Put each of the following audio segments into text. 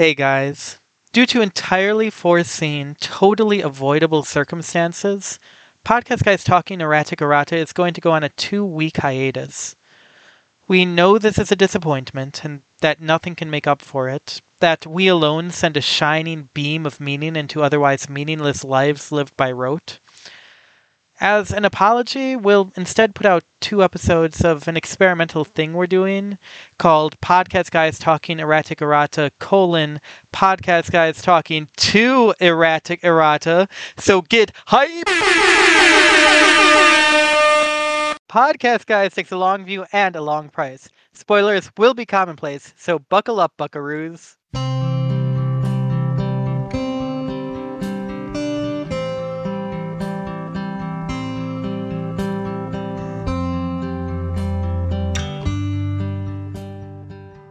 Hey guys. Due to entirely foreseen, totally avoidable circumstances, Podcast Guys Talking Erratic Errata is going to go on a two week hiatus. We know this is a disappointment and that nothing can make up for it, that we alone send a shining beam of meaning into otherwise meaningless lives lived by rote. As an apology, we'll instead put out two episodes of an experimental thing we're doing called Podcast Guys Talking Erratic Errata colon Podcast Guys Talking to Erratic Errata. So get hype! Podcast Guys takes a long view and a long price. Spoilers will be commonplace, so buckle up, buckaroos.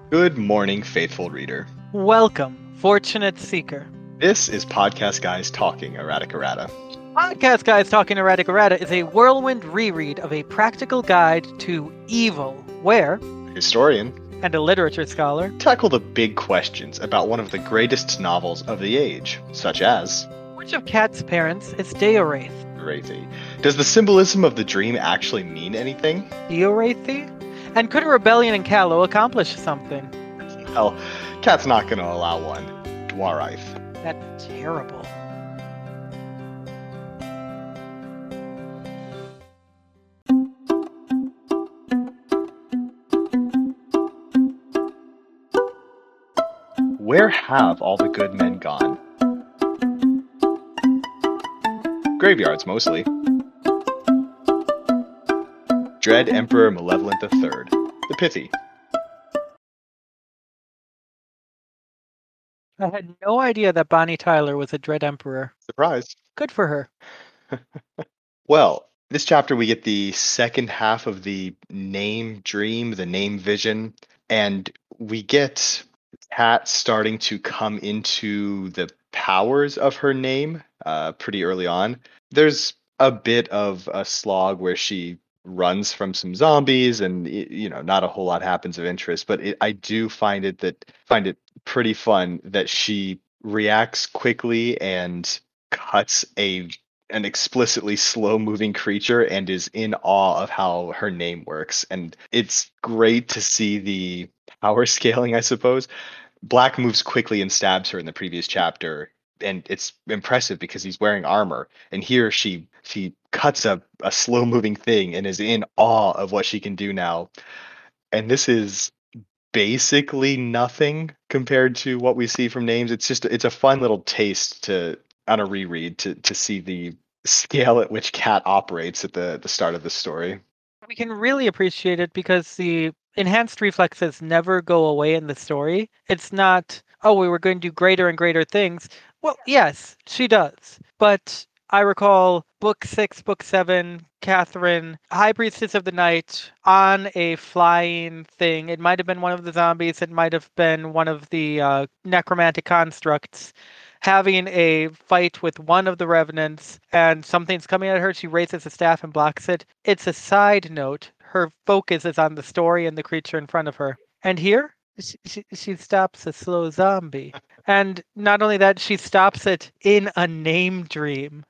Good morning, faithful reader. Welcome, fortunate seeker. This is Podcast Guys Talking Erratic Errata. Podcast Guys Talking Erratic Errata is a whirlwind reread of a practical guide to evil, where A historian and a literature scholar tackle the big questions about one of the greatest novels of the age, such as which of Cat's parents is Deoraith? Wraithy. Does the symbolism of the dream actually mean anything? Deoraithy? And could a rebellion in Callow accomplish something? Hell, Cat's not going to allow one. Dwarith. That's terrible. Where have all the good men gone? Graveyards, mostly. Dread Emperor Malevolent III. The Pithy. I had no idea that Bonnie Tyler was a Dread Emperor. Surprise. Good for her. Well, this chapter we get the second half of the name dream, the name vision, and we get Cat starting to come into the powers of her name uh, pretty early on. There's a bit of a slog where she runs from some zombies and you know not a whole lot happens of interest but it, i do find it that find it pretty fun that she reacts quickly and cuts a an explicitly slow moving creature and is in awe of how her name works. And it's great to see the power scaling i suppose. Black moves quickly and stabs her in the previous chapter and it's impressive because he's wearing armor and here she she cuts a, a slow moving thing and is in awe of what she can do now and this is basically nothing compared to what we see from names it's just it's a fun little taste to on a reread to to see the scale at which cat operates at the the start of the story We can really appreciate it because the enhanced reflexes never go away in the story. It's not, oh, we were going to do greater and greater things. Well, yes, she does. But I recall book six, book seven, Catherine, High Priestess of the Night, on a flying thing. It might have been one of the zombies, it might have been one of the uh, necromantic constructs. Having a fight with one of the revenants, and something's coming at her. She raises a staff and blocks it. It's a side note. Her focus is on the story and the creature in front of her. And here, she, she, stops a slow zombie. And not only that, she stops it in a name dream.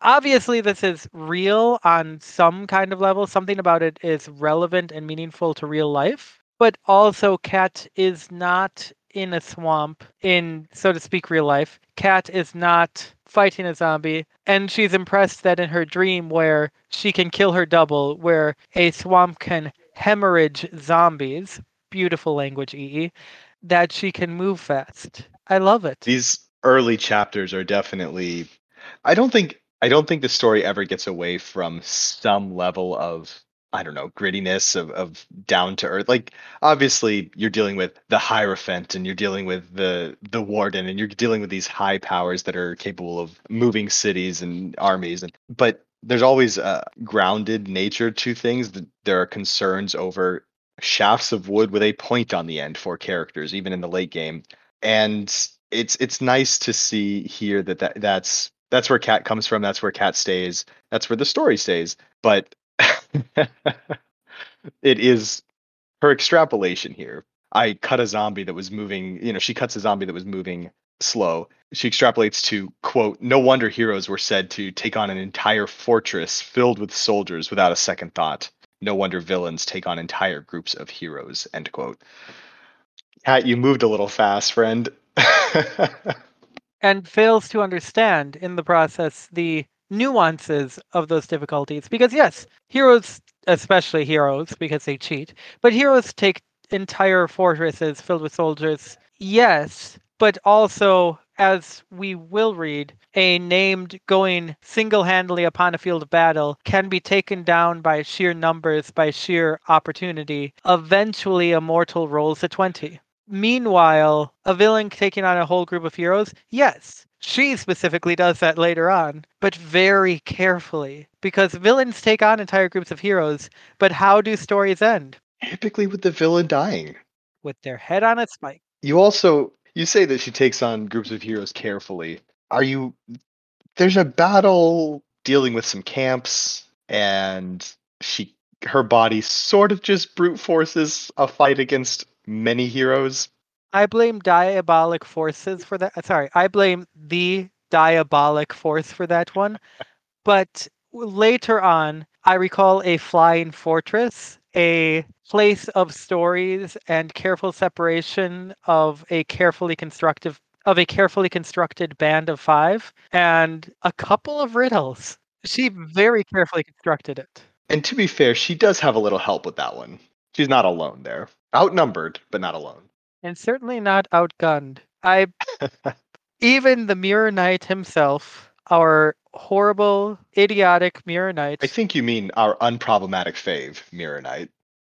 Obviously, this is real on some kind of level. Something about it is relevant and meaningful to real life. But also, Cat is not in a swamp in, so to speak, real life. Cat is not fighting a zombie. And she's impressed that in her dream, where she can kill her double, where a swamp can hemorrhage zombies, beautiful language, EE, that she can move fast. I love it. these early chapters are definitely i don't think i don't think the story ever gets away from some level of i don't know grittiness of, of down to earth like obviously you're dealing with the hierophant and you're dealing with the the warden and you're dealing with these high powers that are capable of moving cities and armies and but there's always a grounded nature to things there are concerns over shafts of wood with a point on the end for characters even in the late game and it's it's nice to see here that, that that's that's where cat comes from that's where cat stays that's where the story stays but it is her extrapolation here I cut a zombie that was moving, you know, she cuts a zombie that was moving slow. She extrapolates to, quote, no wonder heroes were said to take on an entire fortress filled with soldiers without a second thought. No wonder villains take on entire groups of heroes, end quote. Cat, you moved a little fast, friend. and fails to understand in the process the nuances of those difficulties. Because, yes, heroes, especially heroes, because they cheat, but heroes take entire fortresses filled with soldiers. Yes, but also, as we will read, a named going single handedly upon a field of battle can be taken down by sheer numbers, by sheer opportunity. Eventually, a mortal rolls a 20. Meanwhile, a villain taking on a whole group of heroes, yes, she specifically does that later on, but very carefully. Because villains take on entire groups of heroes, but how do stories end? Typically with the villain dying. With their head on a spike. You also you say that she takes on groups of heroes carefully. Are you there's a battle dealing with some camps and she her body sort of just brute forces a fight against many heroes. I blame diabolic forces for that. Sorry, I blame the diabolic force for that one. but later on, I recall a flying fortress, a place of stories and careful separation of a carefully constructive of a carefully constructed band of five and a couple of riddles. She very carefully constructed it. And to be fair, she does have a little help with that one. She's not alone there. Outnumbered, but not alone. And certainly not outgunned. I even the Mirror Knight himself, our horrible, idiotic Mirror Knight. I think you mean our unproblematic fave, Mirror Knight.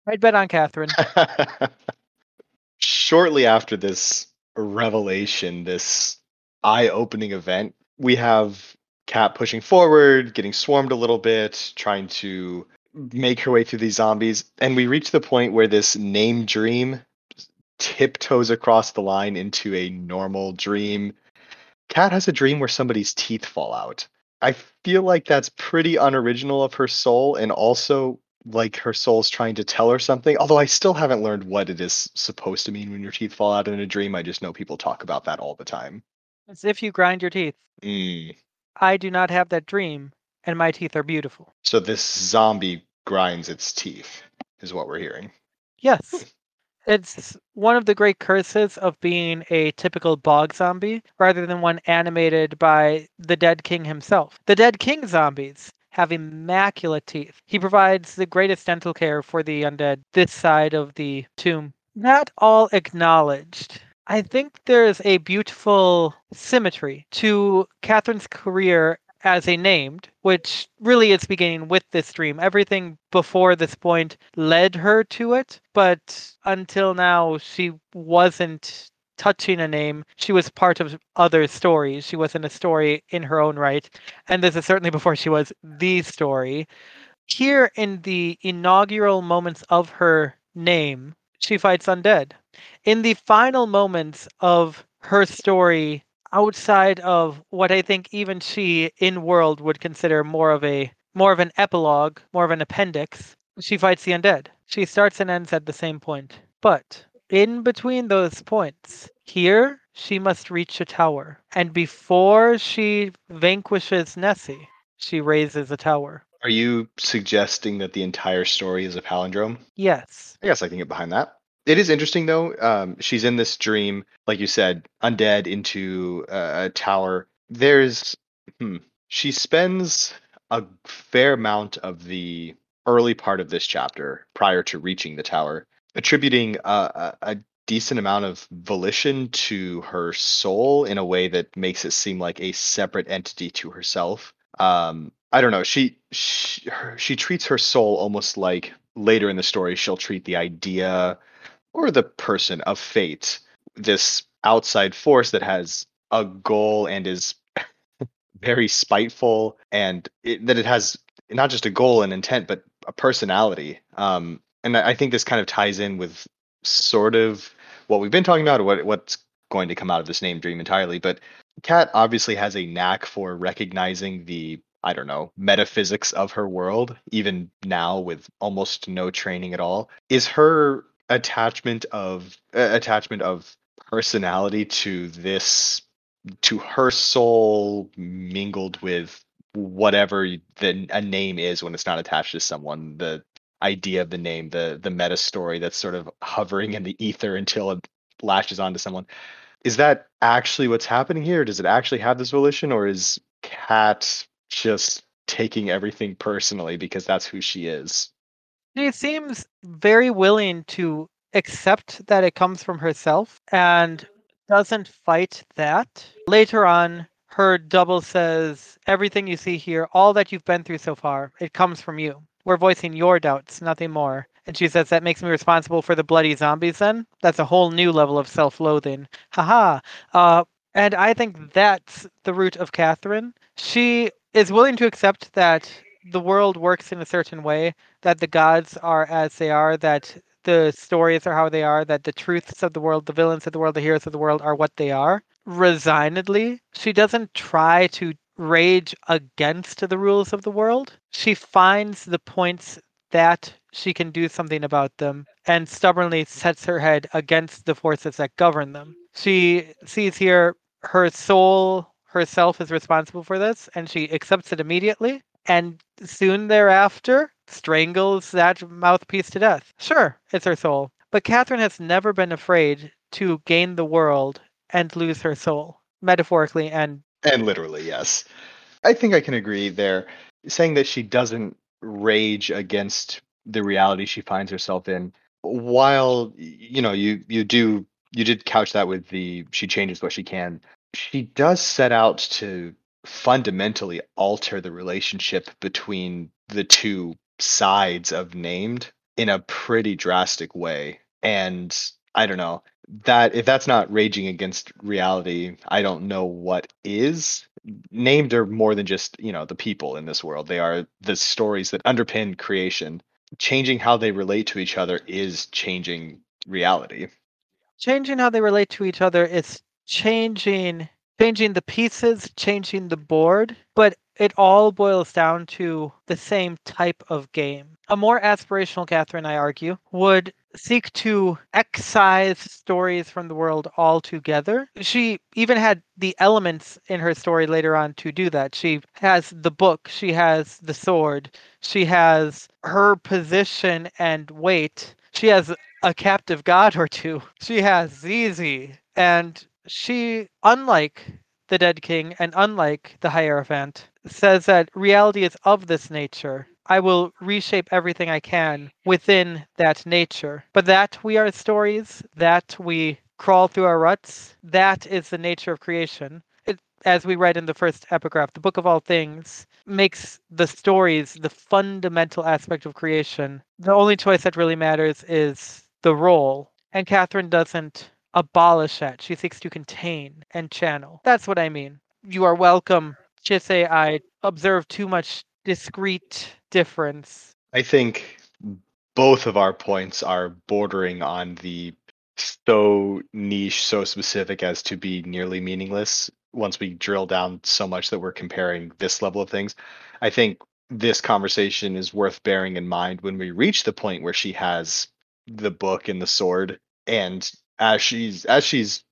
I'd bet on Catherine. Shortly after this revelation, this eye opening event, we have Cat pushing forward, getting swarmed a little bit, trying to make her way through these zombies. And we reach the point where this name dream tiptoes across the line into a normal dream. Kat has a dream where somebody's teeth fall out. I feel like that's pretty unoriginal of her soul and also like her soul's trying to tell her something. Although I still haven't learned what it is supposed to mean when your teeth fall out in a dream. I just know people talk about that all the time. As if you grind your teeth. Mm. I do not have that dream, and my teeth are beautiful. So this zombie grinds its teeth, is what we're hearing. Yes. It's one of the great curses of being a typical bog zombie rather than one animated by the dead king himself. The dead king zombies have immaculate teeth. He provides the greatest dental care for the undead this side of the tomb. Not all acknowledged. I think there's a beautiful symmetry to Catherine's career as a named, which really is beginning with this dream. Everything before this point led her to it, but until now, she wasn't touching a name. She was part of other stories. She wasn't a story in her own right. And this is certainly before she was the story. Here in the inaugural moments of her name, she fights undead. In the final moments of her story, outside of what I think even she in world would consider more of a more of an epilogue, more of an appendix, she fights the undead. She starts and ends at the same point. But in between those points, here she must reach a tower. And before she vanquishes Nessie, she raises a tower. Are you suggesting that the entire story is a palindrome? Yes. I guess I can get behind that. It is interesting though. Um, she's in this dream, like you said, undead into a, tower. There's, hmm, she spends a fair amount of the early part of this chapter prior to reaching the tower, attributing a, a, a decent amount of volition to her soul in a way that makes it seem like a separate entity to herself. Um, I don't know. She she, her, she treats her soul almost like later in the story she'll treat the idea or the person of fate, this outside force that has a goal and is very spiteful, and it, that it has not just a goal and intent, but a personality. Um, and I think this kind of ties in with sort of what we've been talking about, what what's going to come out of this name dream entirely. But Cat obviously has a knack for recognizing the I don't know, metaphysics of her world, even now with almost no training at all. Is her attachment of uh, attachment of personality to this to her soul mingled with whatever the a name is when it's not attached to someone. The idea of the name the the meta story that's sort of hovering in the ether until it lashes onto someone. Is that actually what's happening here? Does it actually have this volition or is cat just taking everything personally because that's who she is She seems very willing to accept that it comes from herself and doesn't fight that. Later on, her double says, Everything you see here, all that you've been through so far, it comes from you. We're voicing your doubts, nothing more. And she says, That makes me responsible for the bloody zombies then? That's a whole new level of self loathing. Haha. Uh, and I think that's the root of Catherine. She is willing to accept that the world works in a certain way, that the gods are as they are, that the stories are how they are, that the truths of the world, the villains of the world, the heroes of the world are what they are. Resignedly, she doesn't try to rage against the rules of the world. She finds the points that she can do something about them and stubbornly sets her head against the forces that govern them. She sees here her soul herself is responsible for this and she accepts it immediately and soon thereafter strangles that mouthpiece to death. Sure, it's her soul. But Catherine has never been afraid to gain the world and lose her soul, metaphorically and and literally yes i think i can agree there saying that she doesn't rage against the reality she finds herself in while you know you you do you did couch that with the she changes what she can she does set out to fundamentally alter the relationship between the two sides of named in a pretty drastic way. And i don't know that if that's not raging against reality i don't know what is. Named are more than just you know the people in this world. They are the stories that underpin creation. Changing how they relate to each other is changing reality. Changing how they relate to each other is changing changing the pieces, changing the board, but it all boils down to the same type of game. A more aspirational Catherine, I argue, would seek to excise stories from the world altogether. She even had the elements in her story later on to do that. She has the book, she has the sword, she has her position and weight, she has a captive god or two, she has Zeze, and she, unlike the dead king and unlike the Hierophant, says that reality is of this nature. I will reshape everything I can within that nature. But that we are stories, that we crawl through our ruts, that is the nature of creation. It, as we read in the first epigraph, the book of all things makes the stories the fundamental aspect of creation. The only choice that really matters is the role. And Catherine doesn't abolish that. She seeks to contain and channel. That's what I mean. You are welcome. Say I observe too much discrete difference. I think both of our points are bordering on the so niche, so specific as to be nearly meaningless once we drill down so much that we're comparing this level of things. I think this conversation is worth bearing in mind when we reach the point where she has the book and the sword and as she's as she's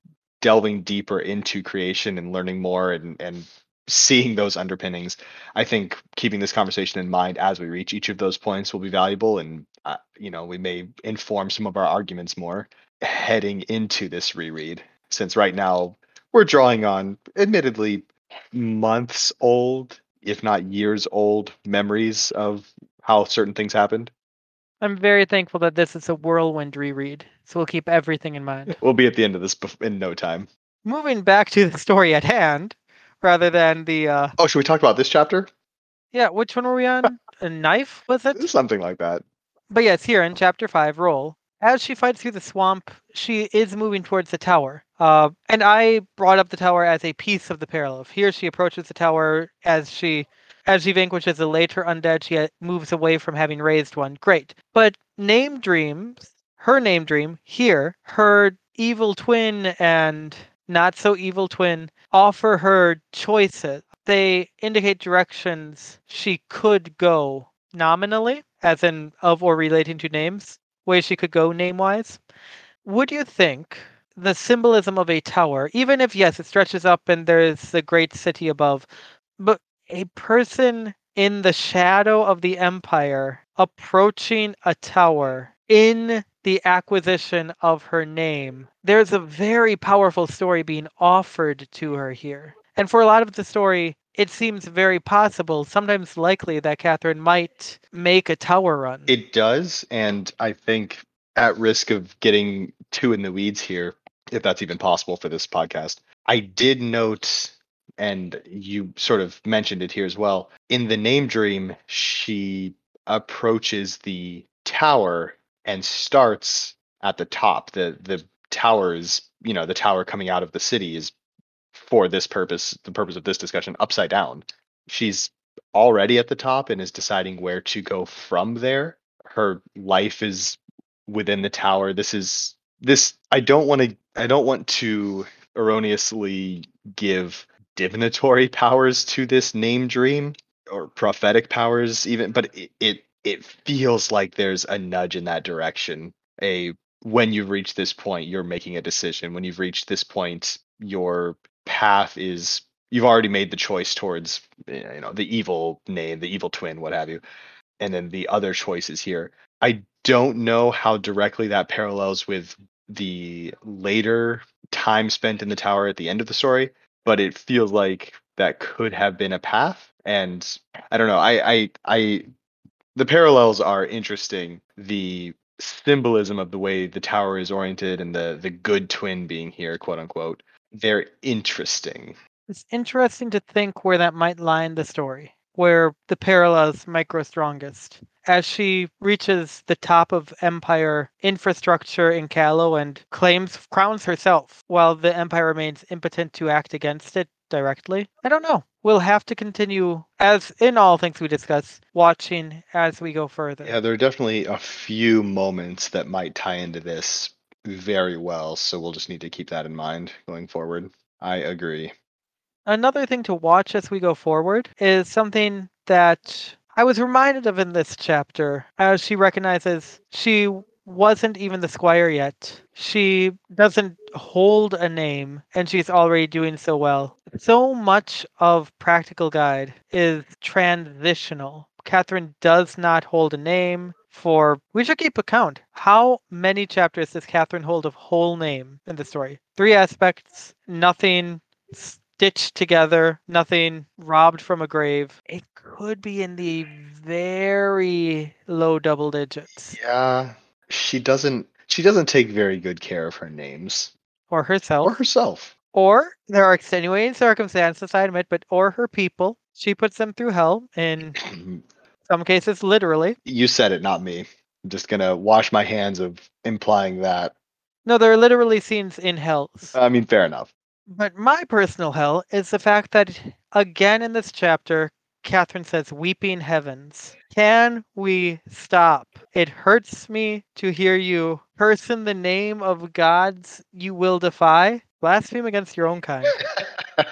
delving deeper into creation and learning more and and seeing those underpinnings i think keeping this conversation in mind as we reach each of those points will be valuable and uh, you know we may inform some of our arguments more heading into this reread since right now we're drawing on admittedly months old if not years old memories of how certain things happened. I'm very thankful that this is a whirlwind reread, so we'll keep everything in mind. we'll be at the end of this in no time Moving back to the story at hand, rather than the uh oh should we talk about this chapter yeah, which one were we on? a knife, was it? something like that But yes, here in chapter five, Role. As she fights through the swamp, she is moving towards the tower. Uh, and I brought up the tower as a piece of the parallel. Here she approaches the tower as she as she vanquishes a later undead, she moves away from having raised one. Great. But name dreams, her name dream here, her evil twin and not so evil twin offer her choices. They indicate directions she could go nominally, as in of or relating to names, way she could go name wise. Would you think the symbolism of a tower, even if, yes, it stretches up and there's the great city above, but a person in the shadow of the empire approaching a tower in the acquisition of her name, there's a very powerful story being offered to her here. And for a lot of the story, it seems very possible, sometimes likely, that Catherine might make a tower run. It does, and I think at risk of getting too in the weeds here, if that's even possible for this podcast, I did note, and you sort of mentioned it here as well. In the name dream, she approaches the tower and starts at the top. The the tower is, you know, the tower coming out of the city is for this purpose, the purpose of this discussion, upside down. She's already at the top and is deciding where to go from there. Her life is within the tower. This is this I don't want to I don't want to erroneously give divinatory powers to this name dream or prophetic powers even but it, it it feels like there's a nudge in that direction a when you've reached this point you're making a decision. When you've reached this point your path is you've already made the choice towards eh, you know the evil name the evil twin what have you and then the other choices here. I don't know how directly that parallels with the later time spent in the tower at the end of the story but it feels like that could have been a path and i don't know i i i the parallels are interesting. The symbolism of the way the tower is oriented and the the good twin being here quote unquote they're interesting. It's interesting to think where that might lie in the story, where the parallels grow strongest. As she reaches the top of Empire infrastructure in Callow and claims crowns herself, while the Empire remains impotent to act against it directly. I don't know. We'll have to continue, as in all things we discuss, watching as we go further. yeah there are definitely a few moments that might tie into this very well so we'll just need to keep that in mind going forward i agree Another thing to watch as we go forward is something that I was reminded of in this chapter as she recognizes she wasn't even the squire yet. She doesn't hold a name and she's already doing so well. So much of Practical Guide is transitional. Catherine does not hold a name for we should keep account. How many chapters does Catherine hold of whole name in the story? Three aspects, nothing stitched together, nothing robbed from a grave. It could be in the very low double digits. yeah she doesn't she doesn't take very good care of her names Or herself. or herself Or there are extenuating circumstances, I admit, but or her people. She puts them through hell, in some cases, literally. you said it not me i'm just gonna wash my hands of implying that No, there are literally scenes in hell. i mean fair enough But my personal hell is the fact that, again in this chapter, Catherine says, Weeping heavens. Can we stop? It hurts me to hear you curse in the name of gods you will defy. Blaspheme against your own kind.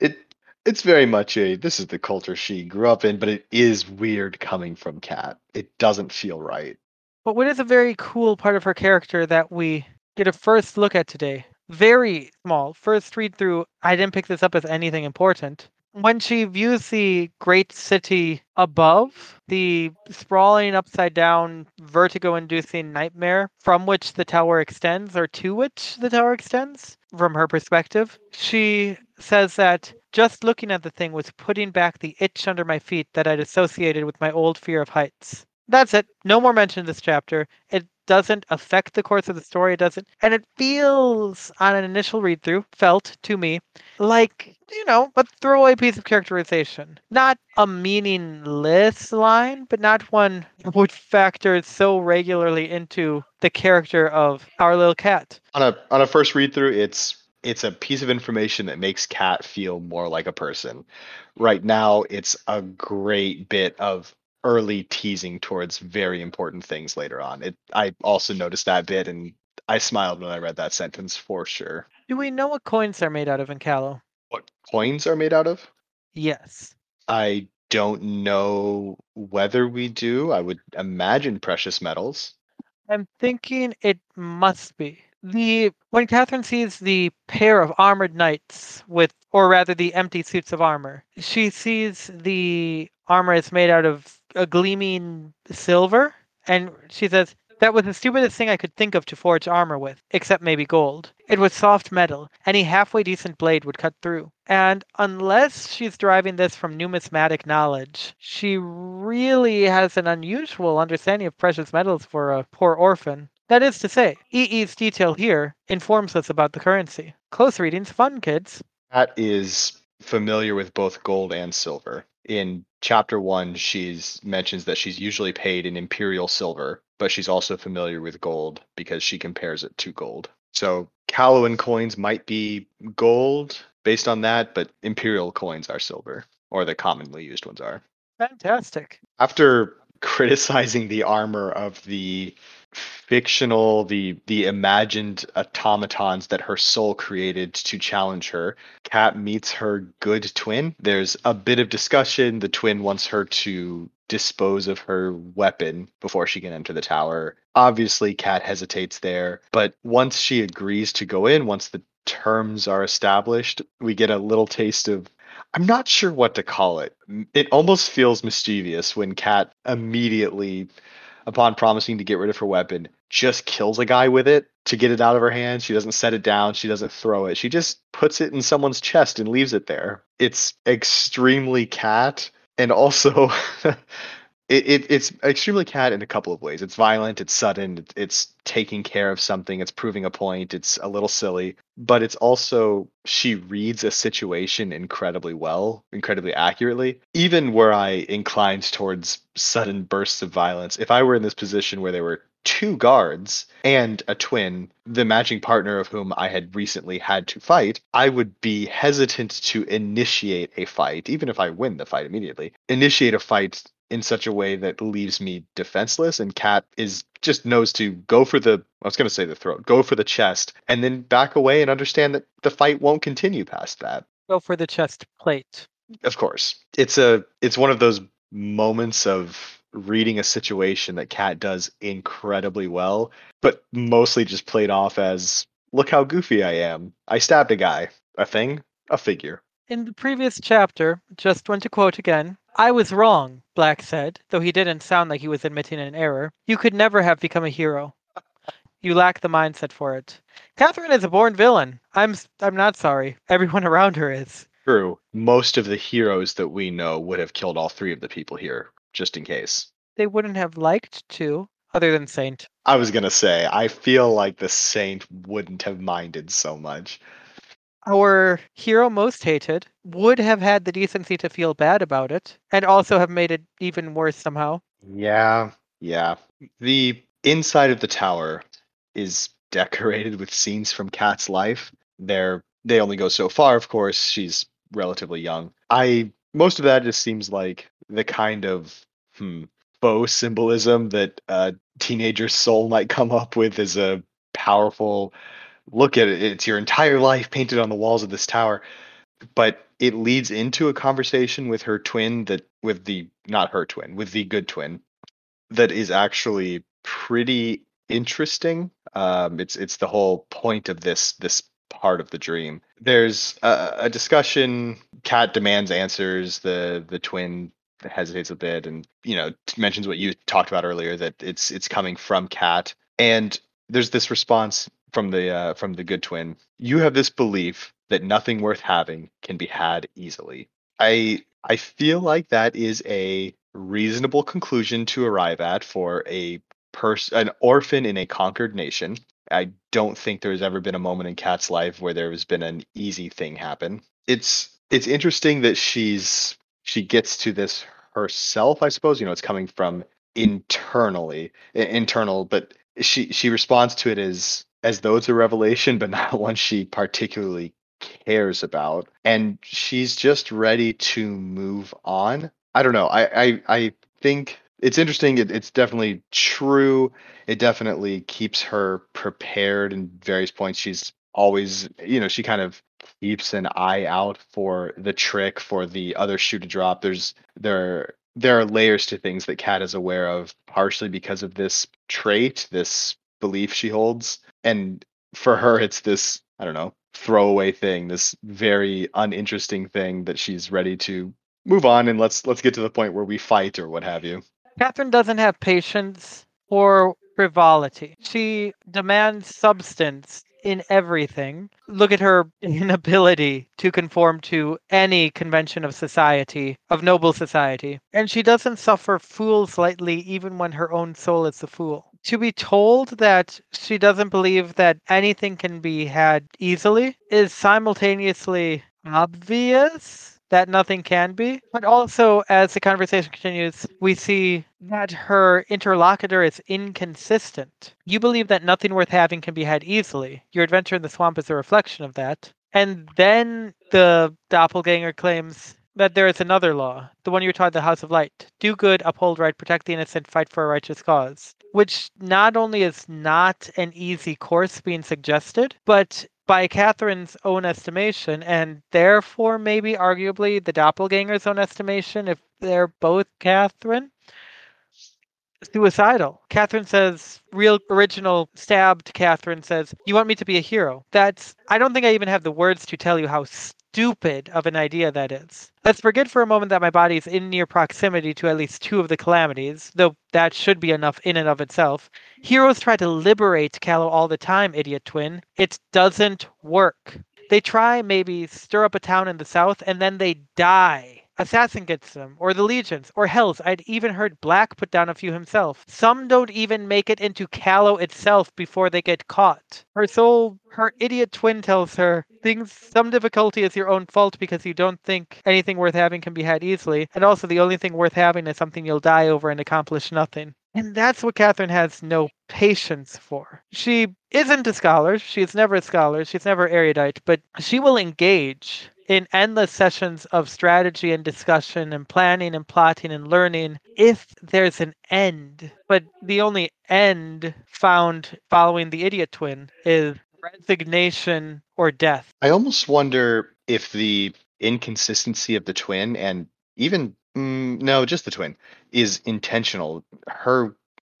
it it's very much a this is the culture she grew up in, but it is weird coming from Cat. It doesn't feel right. But what is a very cool part of her character that we get a first look at today? Very small. First read through, I didn't pick this up as anything important. When she views the great city above, the sprawling upside down, vertigo inducing nightmare from which the tower extends, or to which the tower extends, from her perspective, she says that just looking at the thing was putting back the itch under my feet that I'd associated with my old fear of heights. That's it. No more mention in this chapter. It doesn't affect the course of the story. It doesn't, and it feels on an initial read through, felt to me like you know a throwaway piece of characterization, not a meaningless line, but not one which factor so regularly into the character of our little cat. On a on a first read through, it's it's a piece of information that makes Cat feel more like a person. Right now, it's a great bit of early teasing towards very important things later on. It I also noticed that bit and I smiled when I read that sentence for sure. Do we know what coins are made out of in Callow? What coins are made out of? Yes. I don't know whether we do. I would imagine precious metals. I'm thinking it must be. The when Catherine sees the pair of armored knights with or rather the empty suits of armor, she sees the armor is made out of a gleaming silver and she says, that was the stupidest thing I could think of to forge armor with, except maybe gold. It was soft metal. Any halfway decent blade would cut through. And unless she's deriving this from numismatic knowledge, she really has an unusual understanding of precious metals for a poor orphan. That is to say, EE's detail here informs us about the currency. Close reading's fun, kids. That is familiar with both gold and silver. In chapter one, she's mentions that she's usually paid in imperial silver, but she's also familiar with gold because she compares it to gold. So Callowan coins might be gold based on that, but imperial coins are silver, or the commonly used ones are. Fantastic. After criticizing the armor of the fictional the the imagined automatons that her soul created to challenge her. Cat meets her good twin. There's a bit of discussion. The twin wants her to dispose of her weapon before she can enter the tower. Obviously cat hesitates there but once she agrees to go in once the terms are established we get a little taste of I'm not sure what to call it. It almost feels mischievous when Cat immediately upon promising to get rid of her weapon, just kills a guy with it to get it out of her hand. She doesn't set it down. She doesn't throw it. She just puts it in someone's chest and leaves it there. It's extremely cat. And also, it, it, it's extremely cat in a couple of ways. It's violent, it's sudden, it's taking care of something, it's proving a point, it's a little silly, but it's also she reads a situation incredibly well, incredibly accurately. Even where I inclined towards sudden bursts of violence, if I were in this position where there were two guards and a twin, the matching partner of whom I had recently had to fight, I would be hesitant to initiate a fight, even if I win the fight immediately. Initiate a fight in such a way that leaves me defenseless and cat is just knows to go for the I was going to say the throat, go for the chest and then back away and understand that the fight won't continue past that. Go for the chest plate. Of course. It's a it's one of those moments of reading a situation that cat does incredibly well, but mostly just played off as look how goofy I am. I stabbed a guy, a thing, a figure. In the previous chapter, just want to quote again, I was wrong, Black said, though he didn't sound like he was admitting an error. You could never have become a hero. You lack the mindset for it. Catherine is a born villain. I'm I'm not sorry. Everyone around her is. True. Most of the heroes that we know would have killed all three of the people here, just in case. They wouldn't have liked to, other than Saint. I was gonna say, I feel like the Saint wouldn't have minded so much our hero most hated would have had the decency to feel bad about it and also have made it even worse somehow. Yeah, yeah. The inside of the tower is decorated with scenes from Cat's life. They're they only go so far, of course. She's relatively young. I most of that just seems like the kind of hmm, faux symbolism that a teenager's soul might come up with as a powerful look at it it's your entire life painted on the walls of this tower but it leads into a conversation with her twin that with the not her twin with the good twin that is actually pretty interesting. Um it's it's the whole point of this this part of the dream. There's a, a discussion cat demands answers the the twin hesitates a bit and you know mentions what you talked about earlier that it's it's coming from cat and there's this response from the uh, from the good twin. You have this belief that nothing worth having can be had easily. I I feel like that is a reasonable conclusion to arrive at for a person an orphan in a conquered nation. I don't think there's ever been a moment in Cat's life where there has been an easy thing happen. It's it's interesting that she's she gets to this herself, I suppose. You know, it's coming from internally, internal, but she she responds to it as as though it's a revelation, but not one she particularly cares about. And she's just ready to move on. I don't know. I I, I think it's interesting. It, it's definitely true. It definitely keeps her prepared in various points. She's always, you know, she kind of keeps an eye out for the trick for the other shoe to drop. There's there there are layers to things that Cat is aware of, partially because of this trait, this belief she holds. And for her it's this, I don't know, throwaway thing, this very uninteresting thing that she's ready to move on and let's let's get to the point where we fight or what have you. Catherine doesn't have patience or frivolity. She demands substance in everything. Look at her inability to conform to any convention of society, of noble society. And she doesn't suffer fools lightly, even when her own soul is the fool. To be told that she doesn't believe that anything can be had easily is simultaneously obvious that nothing can be. But also, as the conversation continues, we see that her interlocutor is inconsistent. You believe that nothing worth having can be had easily. Your adventure in the swamp is a reflection of that. And then the doppelganger claims that there is another law, the one you taught the House of Light. Do good, uphold right, protect the innocent, fight for a righteous cause. Which not only is not an easy course being suggested, but by Catherine's own estimation, and therefore maybe arguably the doppelganger's own estimation, if they're both Catherine, suicidal. Catherine says, real original stabbed Catherine says, You want me to be a hero? That's, I don't think I even have the words to tell you how stupid of an idea that is. Let's forget for a moment that my body is in near proximity to at least two of the calamities, though that should be enough in and of itself. Heroes try to liberate Callow all the time, idiot twin. It doesn't work. They try, maybe, stir up a town in the south, and then they die. Assassin gets them, or the legions, or hells. I'd even heard Black put down a few himself. Some don't even make it into Callow itself before they get caught. Her soul, her idiot twin tells her, things, some difficulty is your own fault because you don't think anything worth having can be had easily. And also, the only thing worth having is something you'll die over and accomplish nothing. And that's what Catherine has no patience for. She isn't a scholar. She's never a scholar. She's never erudite, but she will engage in endless sessions of strategy and discussion and planning and plotting and learning if there's an end. But the only end found following the idiot twin is resignation or death. I almost wonder if the inconsistency of the twin and even mm, no, just the twin is intentional. Her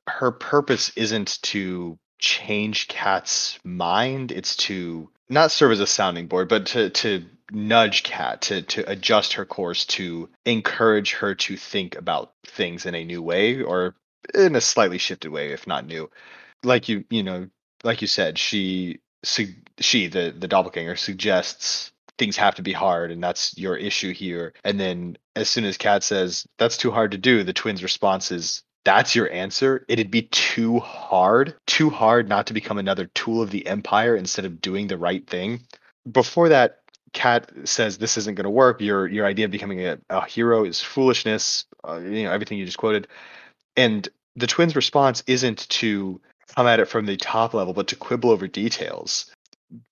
her purpose isn't to change Cat's mind, it's to not serve as a sounding board, but to to nudge Cat to to adjust her course to encourage her to think about things in a new way or in a slightly shifted way, if not new. Like you, you know, like you said, she she the the doppelganger suggests things have to be hard and that's your issue here. And then as soon as cat says that's too hard to do the twins response is that's your answer? It'd be too hard? Too hard not to become another tool of the empire instead of doing the right thing? Before that cat says this isn't going to work. Your your idea of becoming a, a hero is foolishness uh, you know everything you just quoted. And the twins response isn't to come at it from the top level but to quibble over details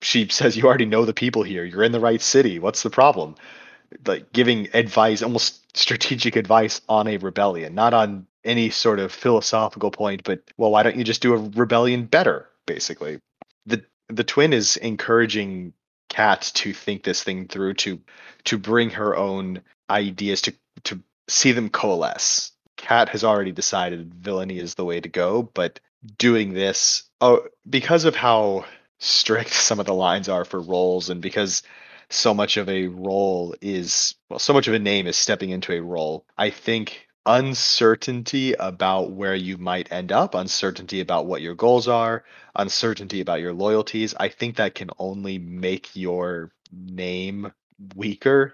she says you already know the people here. You're in the right city. What's the problem? Like giving advice almost strategic advice on a rebellion not on any sort of philosophical point but well why don't you just do a rebellion better basically. The the twin is encouraging cat to think this thing through to to bring her own ideas to to see them coalesce. Cat has already decided villainy is the way to go but doing this oh because of how strict some of the lines are for roles and because so much of a role is well so much of a name is stepping into a role i think uncertainty about where you might end up uncertainty about what your goals are uncertainty about your loyalties i think that can only make your name weaker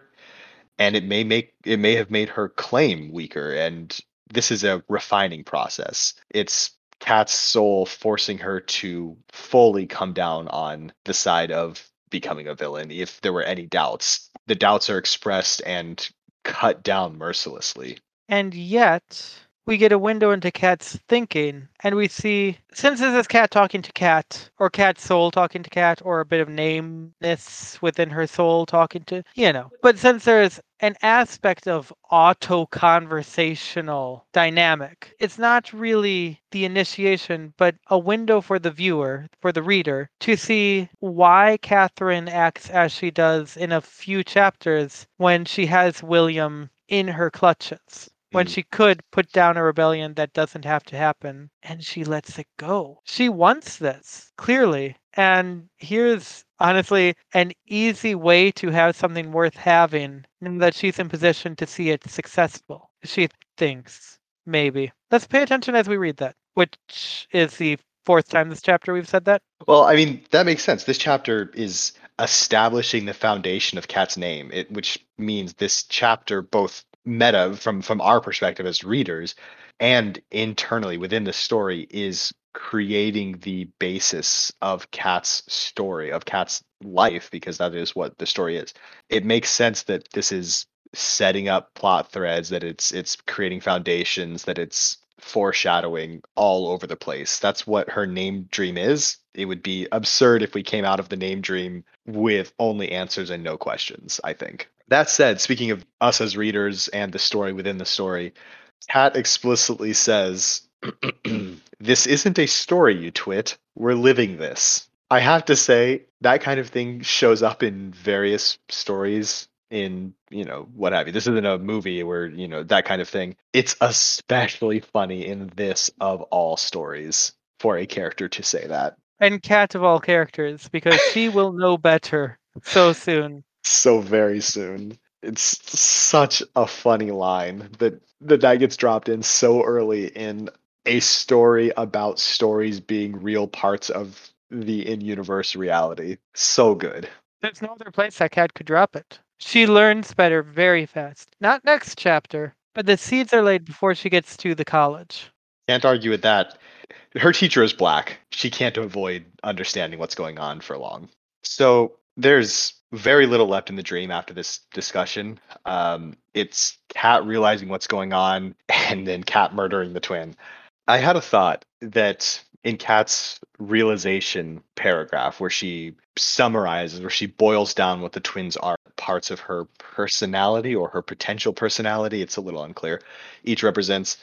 and it may make it may have made her claim weaker and this is a refining process. It's Cat's soul forcing her to fully come down on the side of becoming a villain if there were any doubts. The doubts are expressed and cut down mercilessly. And yet, we get a window into Cat's thinking, and we see since this is Cat talking to Cat, or Cat's soul talking to Cat, or a bit of nameness within her soul talking to, you know. But since there's an aspect of auto conversational dynamic, it's not really the initiation, but a window for the viewer, for the reader, to see why Catherine acts as she does in a few chapters when she has William in her clutches when Mm. she could put down a rebellion that doesn't have to happen and she lets it go. She wants this, clearly. And here's honestly an easy way to have something worth having and that she's in position to see it successful. She thinks, maybe. Let's pay attention as we read that, which is the fourth time this chapter we've said that. Well, I mean, that makes sense. This chapter is establishing the foundation of Cat's name, it, which means this chapter both meta from from our perspective as readers and internally within the story is creating the basis of Cat's story, of Cat's life, because that is what the story is. It makes sense that this is setting up plot threads, that it's it's creating foundations, that it's foreshadowing all over the place. That's what her name dream is. It would be absurd if we came out of the name dream with only answers and no questions, I think. That said, speaking of us as readers and the story within the story, Cat explicitly says, This isn't a story, you twit. We're living this. I have to say, that kind of thing shows up in various stories in, you know, what have you. This isn't a movie where, you know, that kind of thing. It's especially funny in this of all stories for a character to say that. And Cat of all characters, because she will know better so soon. So very soon. It's such a funny line that that, that gets dropped in so early in a story about stories being real parts of the in-universe reality. So good. There's no other place that cat could drop it. She learns better very fast. Not next chapter, but the seeds are laid before she gets to the college. Can't argue with that. Her teacher is black. She can't avoid understanding what's going on for long. So there's very little left in the dream after this discussion. Um, it's Cat realizing what's going on and then Cat murdering the twin. I had a thought that in Cat's realization paragraph, where she summarizes, where she boils down what the twins are, parts of her personality or her potential personality, it's a little unclear. Each represents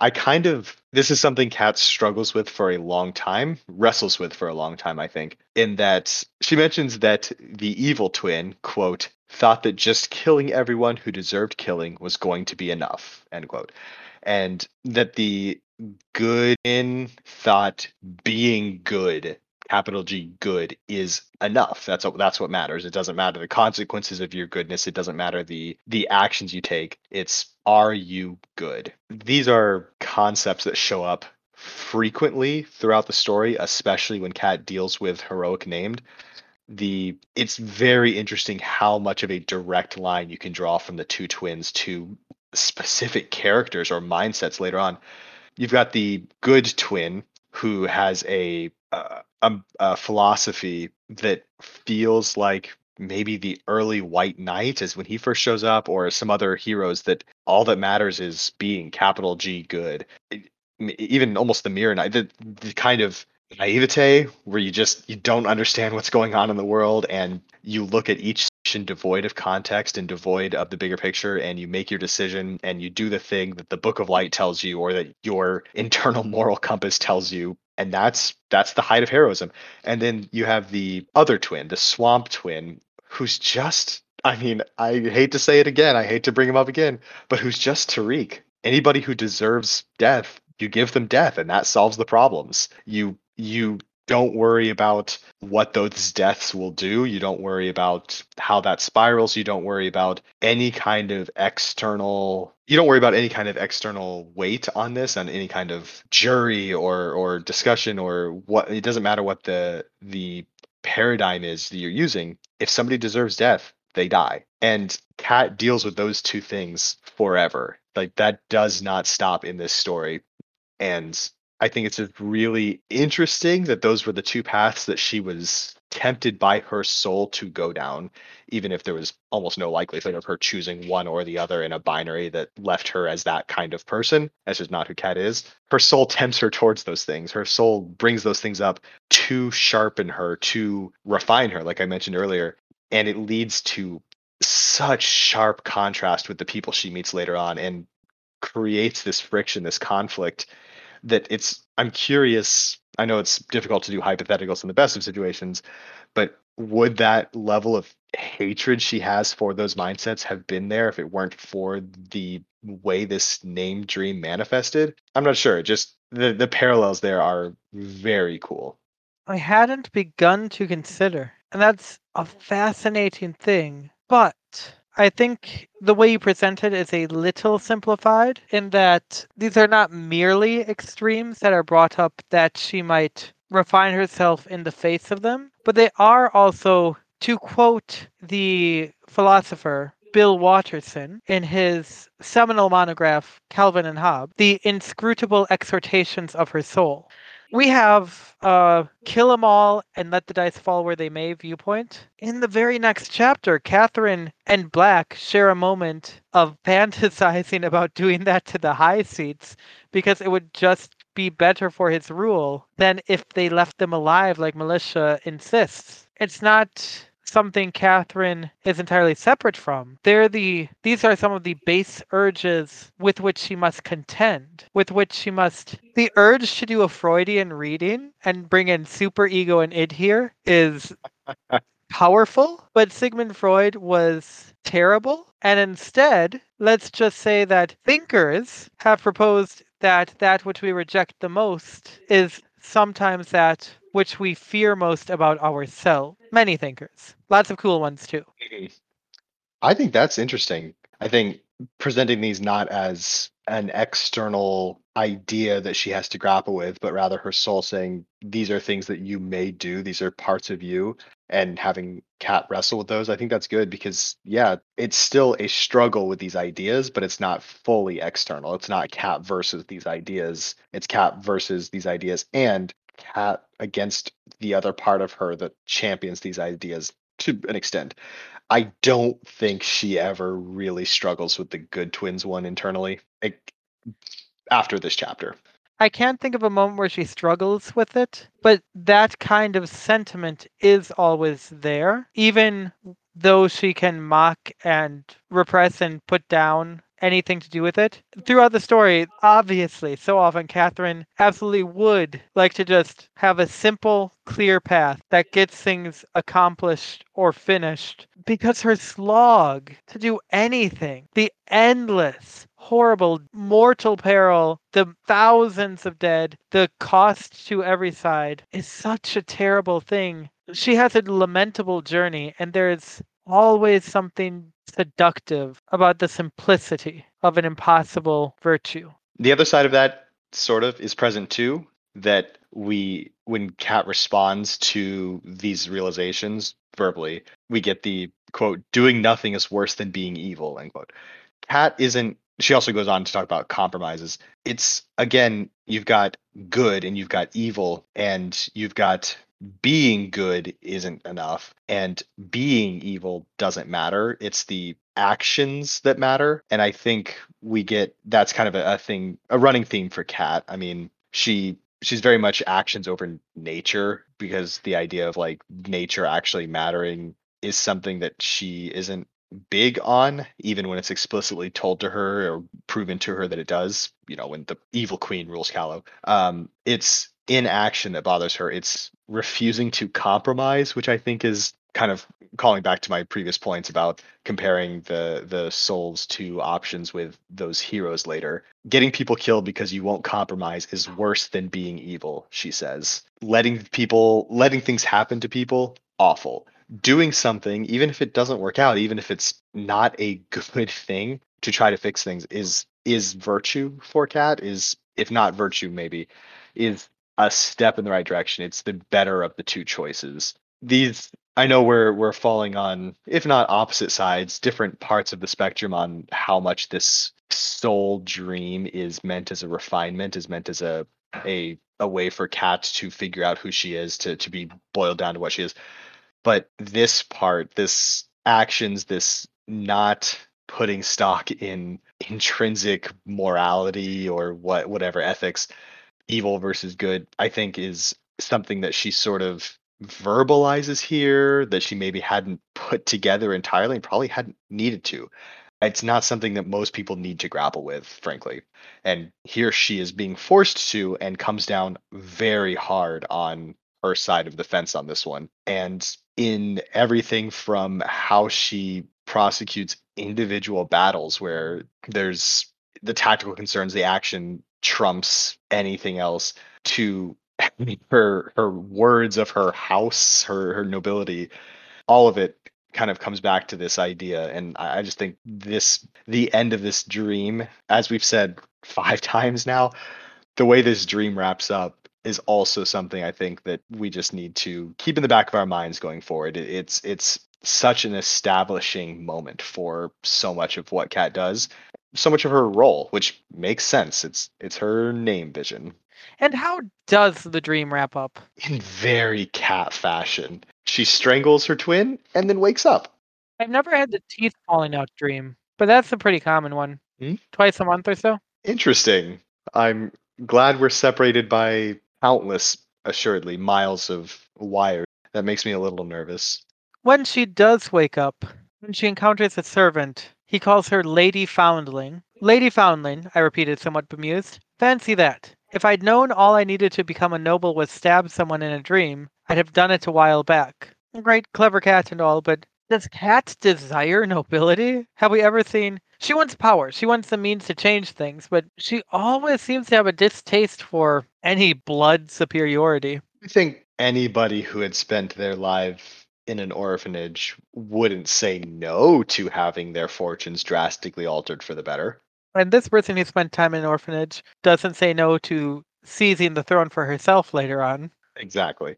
I kind of this is something Cat struggles with for a long time, wrestles with for a long time, I think, in that she mentions that the evil twin, quote, thought that just killing everyone who deserved killing was going to be enough, end quote. And that the good in thought being good capital G good is enough. That's what that's what matters. It doesn't matter the consequences of your goodness. It doesn't matter the the actions you take. It's are you good? These are concepts that show up frequently throughout the story, especially when Cat deals with heroic named. The it's very interesting how much of a direct line you can draw from the two twins to specific characters or mindsets later on. You've got the good twin who has a a, a philosophy that feels like maybe the early white knight is when he first shows up or some other heroes that all that matters is being capital g good. Even almost the mirror knight the, the kind of naivete where you just you don't understand what's going on in the world and you look at each section devoid of context and devoid of the bigger picture and you make your decision and you do the thing that the book of light tells you or that your internal moral compass tells you and that's that's the height of heroism. And then you have the other twin the swamp twin who's just i mean i hate to say it again i hate to bring him up again but who's just tariq. Anybody who deserves death you give them death and that solves the problems. You you don't worry about what those deaths will do. You don't worry about how that spirals. You don't worry about any kind of external you don't worry about any kind of external weight on this on any kind of jury or or discussion or what it doesn't matter what the the paradigm is that you're using. If somebody deserves death they die. And cat deals with those two things forever. Like that does not stop in this story. And I think it's really interesting that those were the two paths that she was tempted by her soul to go down, even if there was almost no likelihood of her choosing one or the other in a binary that left her as that kind of person, as is not who Cat is. Her soul tempts her towards those things. Her soul brings those things up to sharpen her, to refine her, like I mentioned earlier. And it leads to such sharp contrast with the people she meets later on and creates this friction, this conflict that it's I'm curious. I know it's difficult to do hypotheticals in the best of situations, but would that level of hatred she has for those mindsets have been there if it weren't for the way this name dream manifested? I'm not sure. Just the the parallels there are very cool. I hadn't begun to consider, and that's a fascinating thing. But I think the way you present it is a little simplified in that these are not merely extremes that are brought up that she might refine herself in the face of them, but they are also, to quote the philosopher Bill Watterson in his seminal monograph, Calvin and Hobbes, the inscrutable exhortations of her soul we have uh, kill them all and let the dice fall where they may viewpoint. In the very next chapter, Catherine and Black share a moment of fantasizing about doing that to the high seats because it would just be better for his rule than if they left them alive like Malicia insists. It's not something Catherine is entirely separate from. They're the these are some of the base urges with which she must contend, with which she must the urge to do a Freudian reading and bring in super ego and id here is powerful, but Sigmund Freud was terrible. And instead, let's just say that thinkers have proposed that that which we reject the most is sometimes that which we fear most about ourselves. Many thinkers. Lots of cool ones too. I think that's interesting. I think presenting these not as an external idea that she has to grapple with, but rather her soul saying, These are things that you may do, these are parts of you, and having Cat wrestle with those. I think that's good because, yeah, it's still a struggle with these ideas, but it's not fully external. It's not Cat versus these ideas, it's Cat versus these ideas and Cat against the other part of her that champions these ideas to an extent. I don't think she ever really struggles with the good twins one internally like, after this chapter. I can't think of a moment where she struggles with it, but that kind of sentiment is always there. Even though she can mock and repress and put down anything to do with it. Throughout the story, obviously, so often Catherine absolutely would like to just have a simple, clear path that gets things accomplished or finished because her slog to do anything, the endless, horrible, mortal peril, the thousands of dead, the cost to every side is such a terrible thing. She has a lamentable journey, and there's always something seductive about the simplicity of an impossible virtue. The other side of that sort of is present too that we when Cat responds to these realizations verbally, we get the quote, doing nothing is worse than being evil, end quote. Cat isn't she also goes on to talk about compromises. It's again, you've got good and you've got evil, and you've got being good isn't enough and being evil doesn't matter it's the actions that matter and i think we get that's kind of a, a thing a running theme for cat i mean she she's very much actions over nature because the idea of like nature actually mattering is something that she isn't big on even when it's explicitly told to her or proven to her that it does you know when the evil queen rules Callow um it's inaction that bothers her. It's refusing to compromise, which I think is kind of calling back to my previous points about comparing the the souls to options with those heroes later. Getting people killed because you won't compromise is worse than being evil, she says. Letting people letting things happen to people, awful. Doing something, even if it doesn't work out, even if it's not a good thing to try to fix things is is virtue for Cat, is if not virtue, maybe, is a step in the right direction. It's the better of the two choices. These I know we're we're falling on, if not opposite sides, different parts of the spectrum on how much this soul dream is meant as a refinement, is meant as a a a way for Cat to figure out who she is, to to be boiled down to what she is. But this part, this actions, this not putting stock in intrinsic morality or what whatever ethics, evil versus good, I think is something that she sort of verbalizes here that she maybe hadn't put together entirely and probably hadn't needed to. It's not something that most people need to grapple with, frankly. And here she is being forced to and comes down very hard on her side of the fence on this one. And in everything from how she prosecutes individual battles where there's the tactical concerns, the action trumps anything else, to her her words of her house, her her nobility, all of it kind of comes back to this idea. And I, just think this the end of this dream, as we've said five times now, the way this dream wraps up is also something I think that we just need to keep in the back of our minds going forward. It's it's such an establishing moment for so much of what Cat does, so much of her role, which makes sense. It's it's her name vision. And how does the dream wrap up? In very cat fashion. She strangles her twin and then wakes up. I've never had the teeth falling out dream, but that's a pretty common one. Hmm? Twice a month or so. Interesting. I'm glad we're separated by countless, assuredly, miles of wire. That makes me a little nervous. When she does wake up, when she encounters a servant, he calls her Lady Foundling. Lady Foundling, I repeated, somewhat bemused. Fancy that. If I'd known all I needed to become a noble was stab someone in a dream, I'd have done it a while back. Great, clever cat and all, but does cats desire nobility? Have we ever seen? She wants power. She wants the means to change things, but she always seems to have a distaste for any blood superiority. I think anybody who had spent their life in an orphanage wouldn't say no to having their fortunes drastically altered for the better. And this person who spent time in an orphanage doesn't say no to seizing the throne for herself later on. Exactly.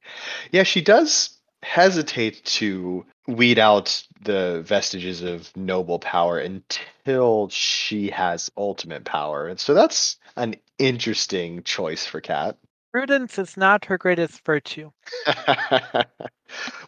Yeah, she does hesitate to weed out the vestiges of noble power until she has ultimate power. And so that's an interesting choice for Cat. Prudence is not her greatest virtue.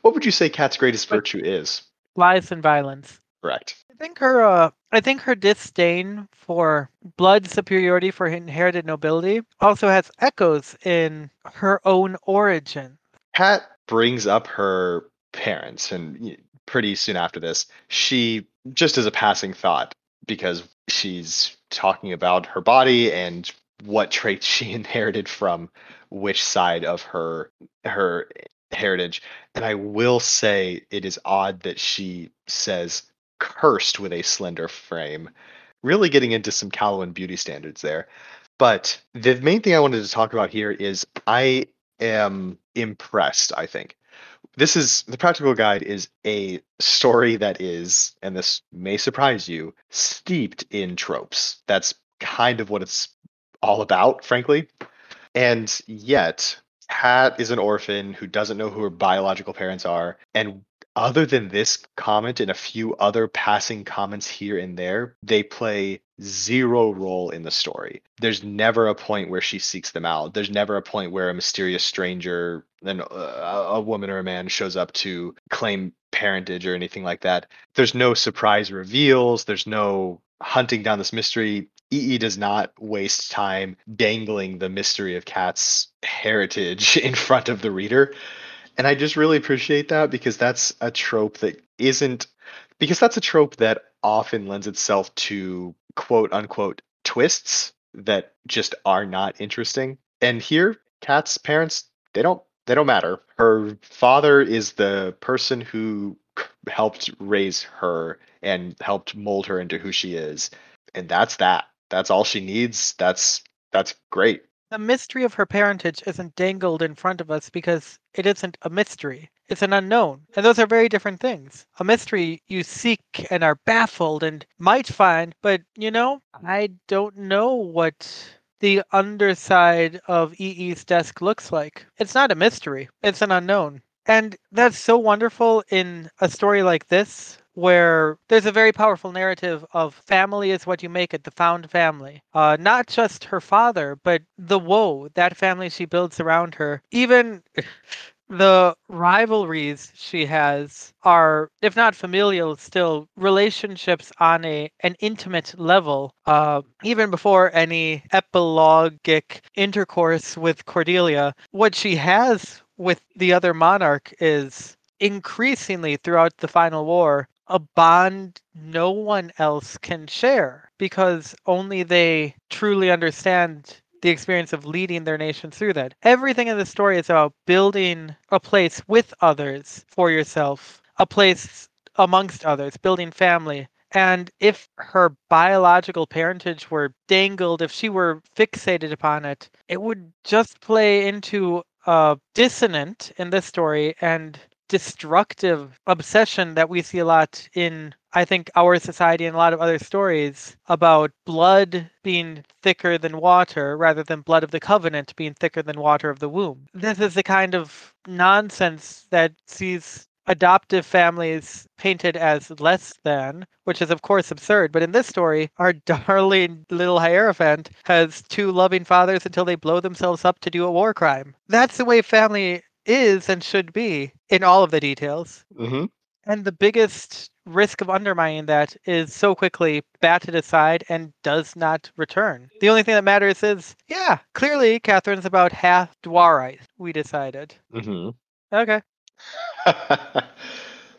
what would you say Cat's greatest virtue is? Lies and violence. Correct. I think her uh, I think her disdain for blood superiority for inherited nobility also has echoes in her own origin. Cat brings up her parents and pretty soon after this she just as a passing thought because she's talking about her body and what traits she inherited from which side of her her heritage. And i will say it is odd that she says cursed with a slender frame. Really getting into some Callowan beauty standards there. But the main thing i wanted to talk about here is i am impressed i think. This is the practical guide is a story that is and this may surprise you steeped in tropes. That's kind of what it's all about frankly. And yet Cat is an orphan who doesn't know who her biological parents are and other than this comment and a few other passing comments here and there, they play zero role in the story. There's never a point where she seeks them out. There's never a point where a mysterious stranger, then uh, a woman or a man shows up to claim parentage or anything like that. There's no surprise reveals. There's no hunting down this mystery. EE does not waste time dangling the mystery of Cat's heritage in front of the reader. And I just really appreciate that because that's a trope that isn't because that's a trope that often lends itself to quote unquote twists that just are not interesting. And here, Cat's parents, they don't they don't matter. Her father is the person who helped raise her and helped mold her into who she is. And that's that. That's all she needs. That's that's great the mystery of her parentage isn't dangled in front of us because it isn't a mystery. It's an unknown. And those are very different things. A mystery you seek and are baffled and might find, but you know, I don't know what the underside of EE's desk looks like. It's not a mystery, it's an unknown. And that's so wonderful in a story like this where there's a very powerful narrative of family is what you make it, the found family. Uh, not just her father, but the woe, that family she builds around her. Even the rivalries she has are if not familial still relationships on a an intimate level uh, even before any epilogic intercourse with cordelia what she has with the other monarch is increasingly throughout the final war a bond no one else can share because only they truly understand the experience of leading their nation through that. Everything in the story is about building a place with others for yourself, a place amongst others, building family. And if her biological parentage were dangled, if she were fixated upon it, it would just play into a dissonant in this story and destructive obsession that we see a lot in I think our society and a lot of other stories about blood being thicker than water rather than blood of the covenant being thicker than water of the womb. This is the kind of nonsense that sees adoptive families painted as less than, which is of course absurd. But in this story, our darling little Hierophant has two loving fathers until they blow themselves up to do a war crime. That's the way family is and should be in all of the details. Mm-hmm. And the biggest risk of undermining that is so quickly batted aside and does not return. The only thing that matters is, yeah, clearly Catherine's about half Dwarite, we decided. Mm-hmm. Okay.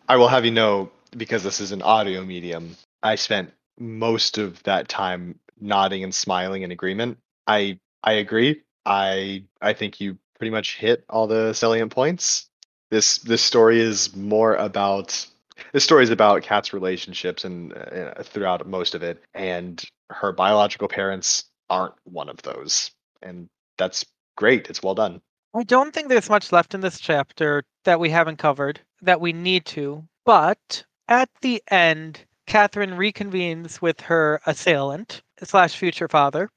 I will have you know, because this is an audio medium, I spent most of that time nodding and smiling in agreement. I I agree. I I think you pretty much hit all the salient points. This this story is more about this story is about Cat's relationships and uh, throughout most of it, and her biological parents aren't one of those, and that's great. It's well done. I don't think there's much left in this chapter that we haven't covered that we need to, but at the end, Catherine reconvenes with her assailant slash future father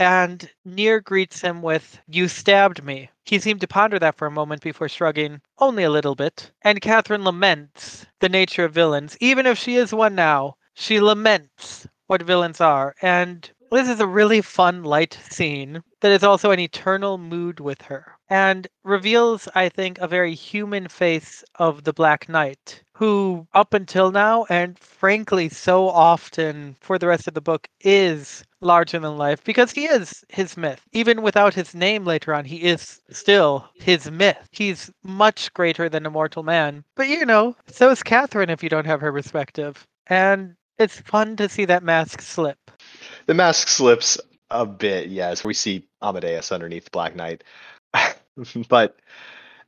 and Near greets him with, You stabbed me. He seemed to ponder that for a moment before shrugging, Only a little bit. And Catherine laments the nature of villains. Even if she is one now, she laments what villains are. And this is a really fun, light scene that is also an eternal mood with her and reveals, I think, a very human face of the Black Knight, who, up until now, and frankly, so often for the rest of the book, is larger than life because he is his myth. Even without his name later on, he is still his myth. He's much greater than a mortal man. But you know, so is Catherine if you don't have her perspective. And it's fun to see that mask slip. The mask slips a bit, yes. We see Amadeus underneath Black Knight. but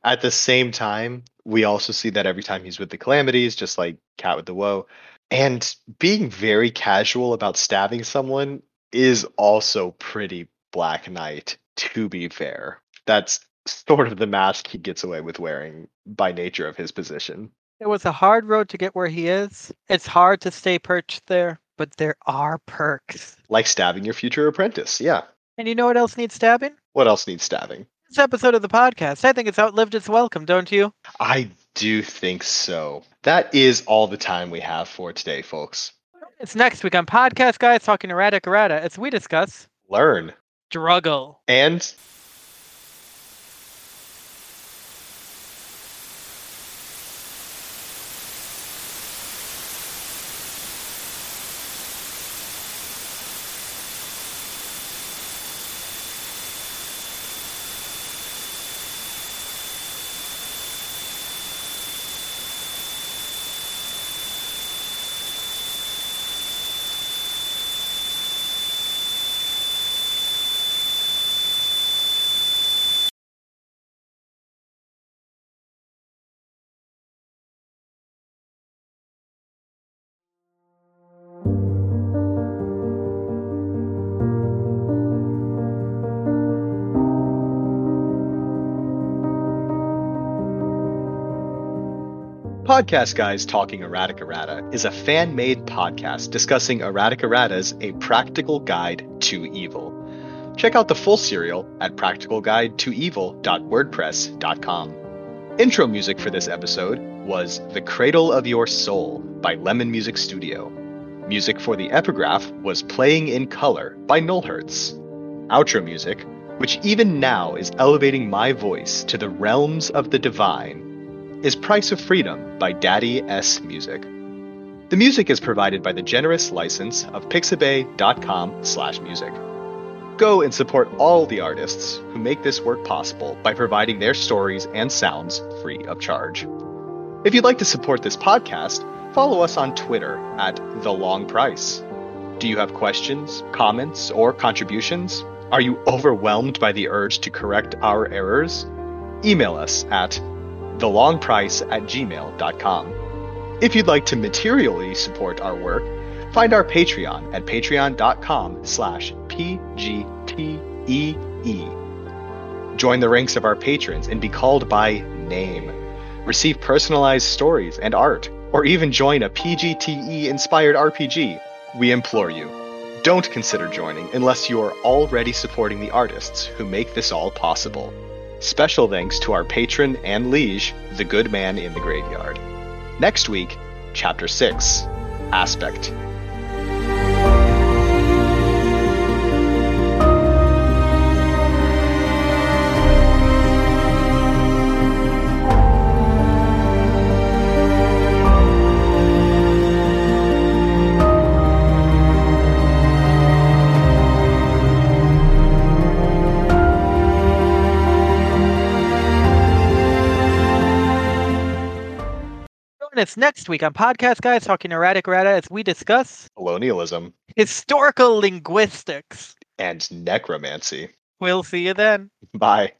at the same time, we also see that every time he's with the calamities, just like Cat with the Woe, and being very casual about stabbing someone is also pretty Black Knight, to be fair. That's sort of the mask he gets away with wearing by nature of his position. It was a hard road to get where he is. It's hard to stay perched there, but there are perks. Like stabbing your future apprentice, yeah. And you know what else needs stabbing? What else needs stabbing? This episode of the podcast. I think it's outlived its welcome, don't you? I do think so. That is all the time we have for today, folks. It's next week on Podcast Guys talking errata errata as we discuss Learn. struggle. And Podcast Guys Talking Erratic Errata is a fan made podcast discussing erratic erratas, a practical guide to evil. Check out the full serial at practicalguidetoevil.wordpress.com. Intro music for this episode was The Cradle of Your Soul by Lemon Music Studio. Music for the epigraph was Playing in Color by Nullhertz. Outro music which even now is elevating my voice to the realms of the divine, is Price of Freedom by Daddy S Music. The music is provided by the generous license of pixabay.com slash music. Go and support all the artists who make this work possible by providing their stories and sounds free of charge. If you'd like to support this podcast, follow us on Twitter at The Long Price. Do you have questions, comments, or contributions? Are you overwhelmed by the urge to correct our errors? Email us at thelongprice at gmail.com. If you'd like to materially support our work, find our Patreon at patreon.com slash pgtee. Join the ranks of our patrons and be called by name. Receive personalized stories and art, or even join a PGTE inspired RPG. We implore you, don't consider joining unless you are already supporting the artists who make this all possible. Special thanks to our patron and liege, the good man in the graveyard. Next week, Chapter 6 Aspect. Us next week on Podcast Guys talking Erratic Errata as we discuss Colonialism historical linguistics. and necromancy. We'll see you then. Bye.